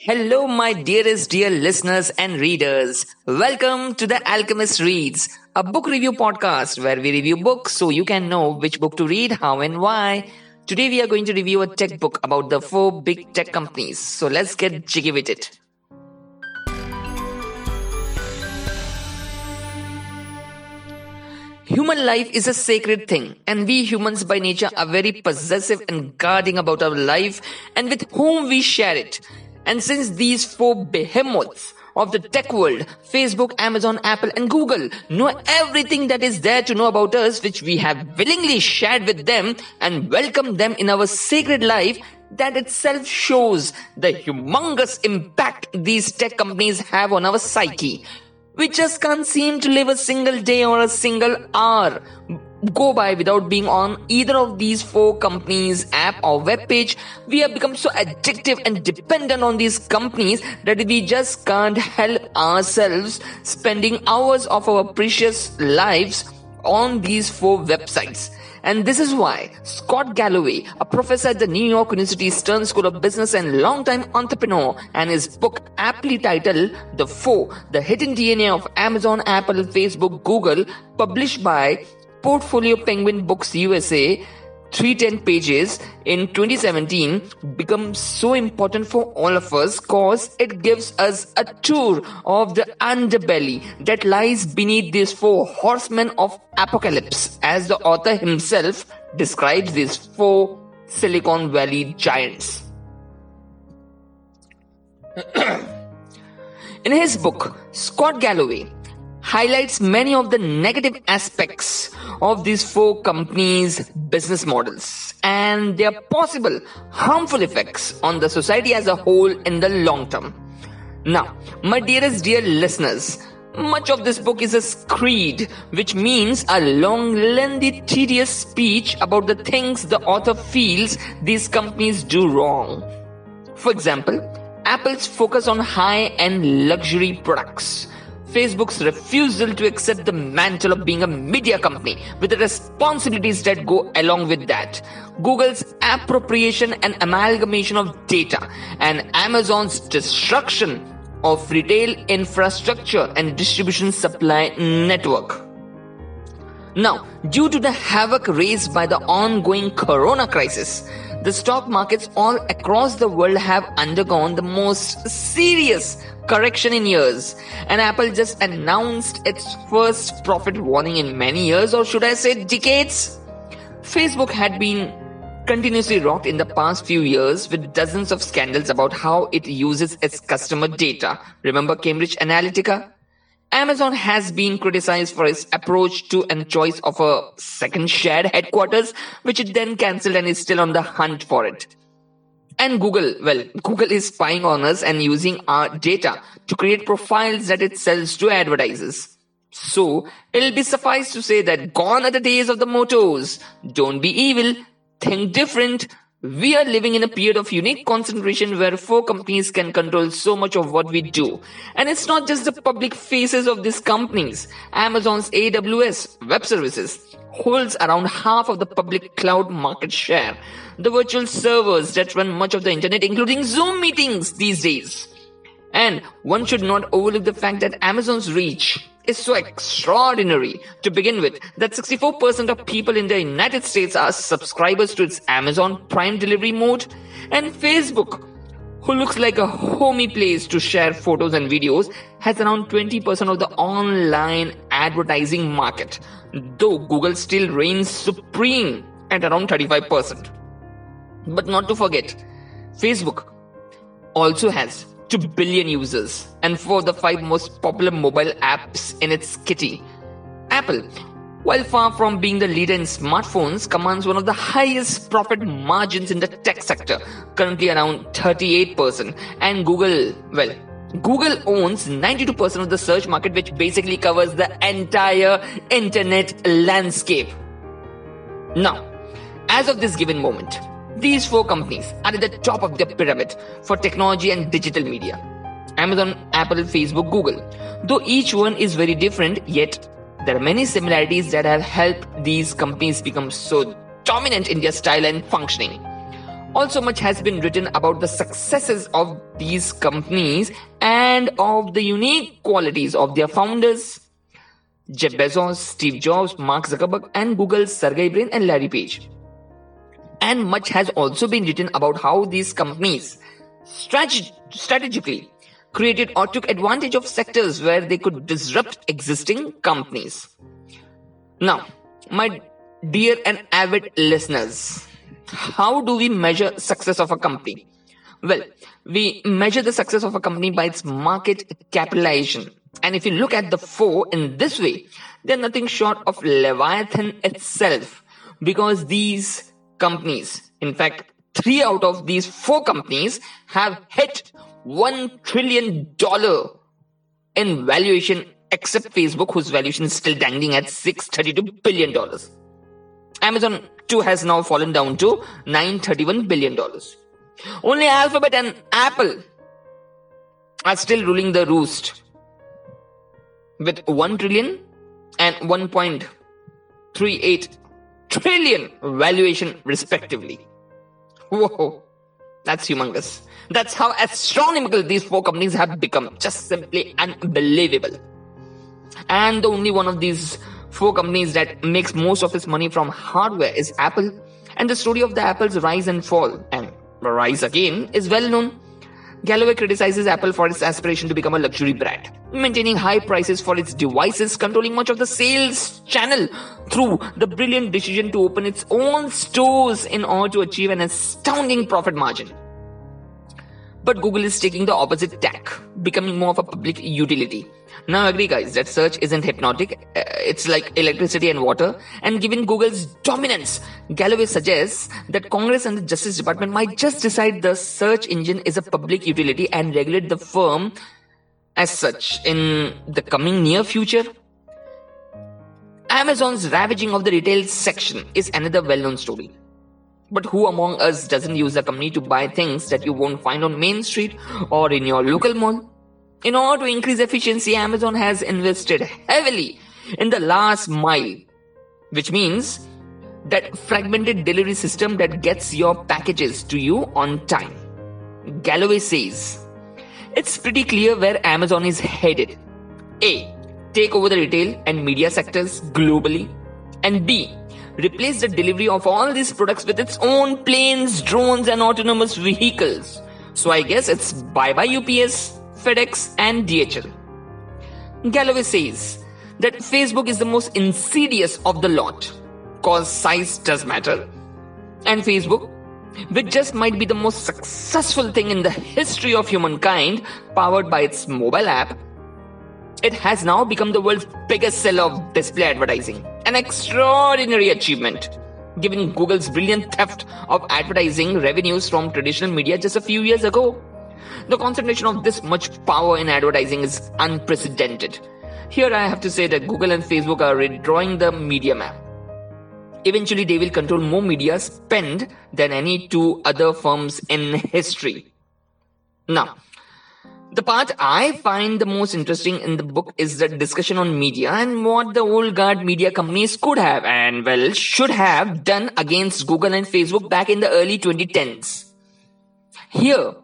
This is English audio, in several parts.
Hello, my dearest dear listeners and readers. Welcome to The Alchemist Reads, a book review podcast where we review books so you can know which book to read, how, and why. Today, we are going to review a tech book about the four big tech companies. So, let's get jiggy with it. Human life is a sacred thing, and we humans by nature are very possessive and guarding about our life and with whom we share it. And since these four behemoths of the tech world, Facebook, Amazon, Apple, and Google know everything that is there to know about us, which we have willingly shared with them and welcomed them in our sacred life, that itself shows the humongous impact these tech companies have on our psyche. We just can't seem to live a single day or a single hour go by without being on either of these four companies app or web page. We have become so addictive and dependent on these companies that we just can't help ourselves spending hours of our precious lives on these four websites. And this is why Scott Galloway, a professor at the New York University Stern School of Business and longtime entrepreneur, and his book aptly titled The Four, The Hidden DNA of Amazon, Apple, Facebook, Google, published by Portfolio Penguin Books USA 310 pages in 2017 becomes so important for all of us cause it gives us a tour of the underbelly that lies beneath these four horsemen of apocalypse as the author himself describes these four Silicon Valley giants. in his book, Scott Galloway highlights many of the negative aspects of these four companies' business models and their possible harmful effects on the society as a whole in the long term. Now, my dearest dear listeners, much of this book is a screed, which means a long, lengthy, tedious speech about the things the author feels these companies do wrong. For example, Apple's focus on high end luxury products Facebook's refusal to accept the mantle of being a media company with the responsibilities that go along with that. Google's appropriation and amalgamation of data and Amazon's destruction of retail infrastructure and distribution supply network. Now, due to the havoc raised by the ongoing corona crisis, the stock markets all across the world have undergone the most serious correction in years. And Apple just announced its first profit warning in many years, or should I say decades? Facebook had been continuously rocked in the past few years with dozens of scandals about how it uses its customer data. Remember Cambridge Analytica? Amazon has been criticized for its approach to and choice of a second shared headquarters, which it then cancelled and is still on the hunt for it. And Google, well, Google is spying on us and using our data to create profiles that it sells to advertisers. So, it'll be suffice to say that gone are the days of the mottos. Don't be evil, think different. We are living in a period of unique concentration where four companies can control so much of what we do. And it's not just the public faces of these companies. Amazon's AWS web services holds around half of the public cloud market share. The virtual servers that run much of the internet, including Zoom meetings these days. And one should not overlook the fact that Amazon's reach is so extraordinary to begin with that 64% of people in the United States are subscribers to its Amazon Prime delivery mode. And Facebook, who looks like a homey place to share photos and videos, has around 20% of the online advertising market, though Google still reigns supreme at around 35%. But not to forget, Facebook also has 2 billion users and four of the five most popular mobile apps in its kitty. Apple, while far from being the leader in smartphones, commands one of the highest profit margins in the tech sector, currently around 38%. And Google, well, Google owns 92% of the search market, which basically covers the entire internet landscape. Now, as of this given moment, these four companies are at the top of the pyramid for technology and digital media. Amazon, Apple, Facebook, Google. Though each one is very different, yet there are many similarities that have helped these companies become so dominant in their style and functioning. Also, much has been written about the successes of these companies and of the unique qualities of their founders. Jeff Bezos, Steve Jobs, Mark Zuckerberg, and Google's Sergey Brin and Larry Page. And much has also been written about how these companies strateg- strategically created or took advantage of sectors where they could disrupt existing companies. Now, my dear and avid listeners, how do we measure success of a company? Well, we measure the success of a company by its market capitalization. And if you look at the four in this way, they're nothing short of Leviathan itself because these companies, in fact, three out of these four companies have hit one trillion dollar in valuation except Facebook whose valuation is still dangling at 632 billion dollars. Amazon too has now fallen down to 931 billion dollars. Only Alphabet and Apple are still ruling the roost with 1 trillion and 1.38 trillion valuation respectively. Whoa, that's humongous. That's how astronomical these four companies have become. Just simply unbelievable. And the only one of these four companies that makes most of its money from hardware is Apple. And the story of the Apple's rise and fall and rise again is well known. Galloway criticizes Apple for its aspiration to become a luxury brand, maintaining high prices for its devices, controlling much of the sales channel through the brilliant decision to open its own stores in order to achieve an astounding profit margin. But Google is taking the opposite tack, becoming more of a public utility. Now agree guys that search isn't hypnotic, uh, it's like electricity and water. And given Google's dominance, Galloway suggests that Congress and the Justice Department might just decide the search engine is a public utility and regulate the firm as such in the coming near future. Amazon's ravaging of the retail section is another well-known story. But who among us doesn't use a company to buy things that you won't find on Main Street or in your local mall? In order to increase efficiency, Amazon has invested heavily in the last mile, which means that fragmented delivery system that gets your packages to you on time. Galloway says, it's pretty clear where Amazon is headed. A. Take over the retail and media sectors globally. And B replace the delivery of all these products with its own planes, drones, and autonomous vehicles. So I guess it's bye bye UPS, FedEx, and DHL. Galloway says that Facebook is the most insidious of the lot, cause size does matter. And Facebook, which just might be the most successful thing in the history of humankind, powered by its mobile app, it has now become the world's biggest seller of display advertising. An extraordinary achievement, given Google's brilliant theft of advertising revenues from traditional media just a few years ago. The concentration of this much power in advertising is unprecedented. Here I have to say that Google and Facebook are redrawing the media map. Eventually, they will control more media spend than any two other firms in history. Now, the part I find the most interesting in the book is the discussion on media and what the old guard media companies could have and well should have done against Google and Facebook back in the early 2010s. Here,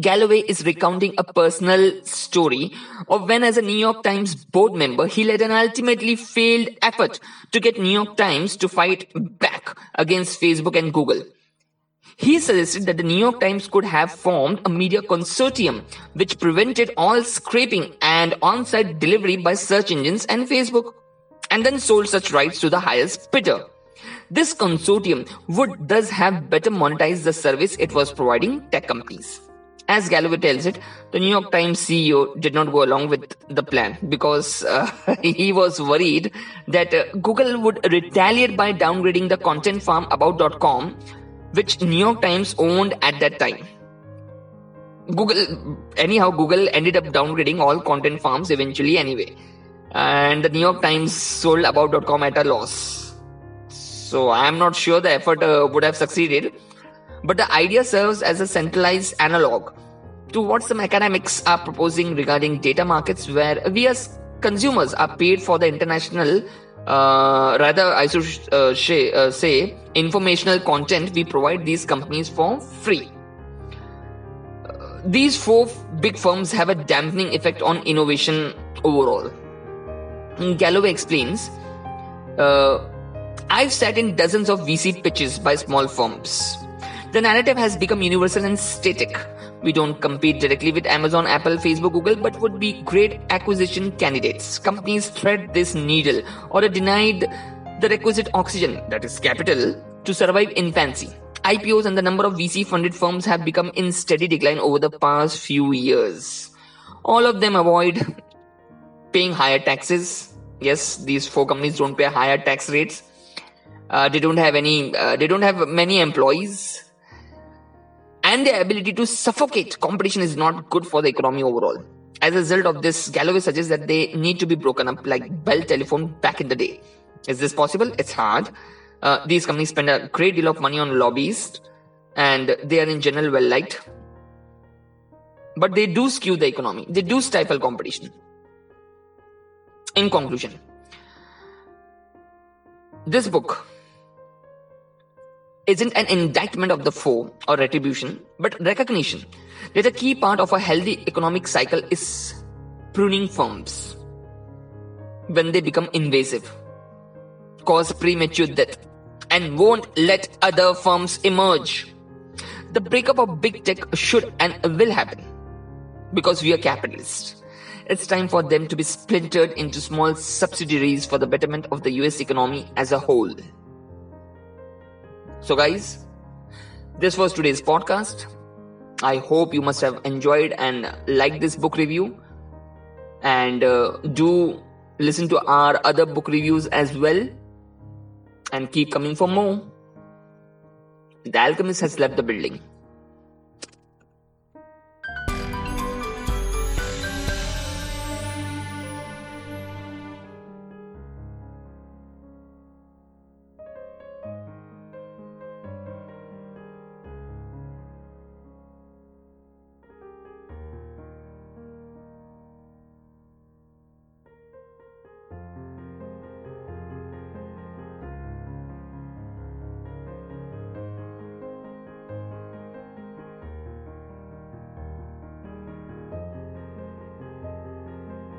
Galloway is recounting a personal story of when as a New York Times board member, he led an ultimately failed effort to get New York Times to fight back against Facebook and Google. He suggested that the New York Times could have formed a media consortium which prevented all scraping and on-site delivery by search engines and Facebook, and then sold such rights to the highest bidder. This consortium would thus have better monetized the service it was providing tech companies. As Galloway tells it, the New York Times CEO did not go along with the plan because uh, he was worried that uh, Google would retaliate by downgrading the content farm about.com which New York Times owned at that time. Google, anyhow, Google ended up downgrading all content farms eventually anyway. And the New York Times sold about.com at a loss. So I'm not sure the effort uh, would have succeeded. But the idea serves as a centralized analog to what some academics are proposing regarding data markets where we as consumers are paid for the international Uh, rather, I should uh, say, uh, say informational content we provide these companies for free. Uh, these four big firms have a dampening effect on innovation overall. Galloway explains uh, I've sat in dozens of VC pitches by small firms. The narrative has become universal and static. We don't compete directly with Amazon, Apple, Facebook, Google, but would be great acquisition candidates. Companies thread this needle or are denied the requisite oxygen, that is capital, to survive infancy. IPOs and the number of VC funded firms have become in steady decline over the past few years. All of them avoid paying higher taxes. Yes, these four companies don't pay higher tax rates. Uh, they don't have any, uh, they don't have many employees. And their ability to suffocate competition is not good for the economy overall. As a result of this, Galloway suggests that they need to be broken up like Bell Telephone back in the day. Is this possible? It's hard. Uh, these companies spend a great deal of money on lobbyists and they are in general well liked. But they do skew the economy, they do stifle competition. In conclusion, this book isn't an indictment of the Four or retribution, but recognition that a key part of a healthy economic cycle is pruning firms when they become invasive, cause premature death, and won't let other firms emerge. The breakup of big tech should and will happen because we are capitalists. It's time for them to be splintered into small subsidiaries for the betterment of the US economy as a whole. So, guys, this was today's podcast. I hope you must have enjoyed and liked this book review. And uh, do listen to our other book reviews as well. And keep coming for more. The Alchemist has left the building.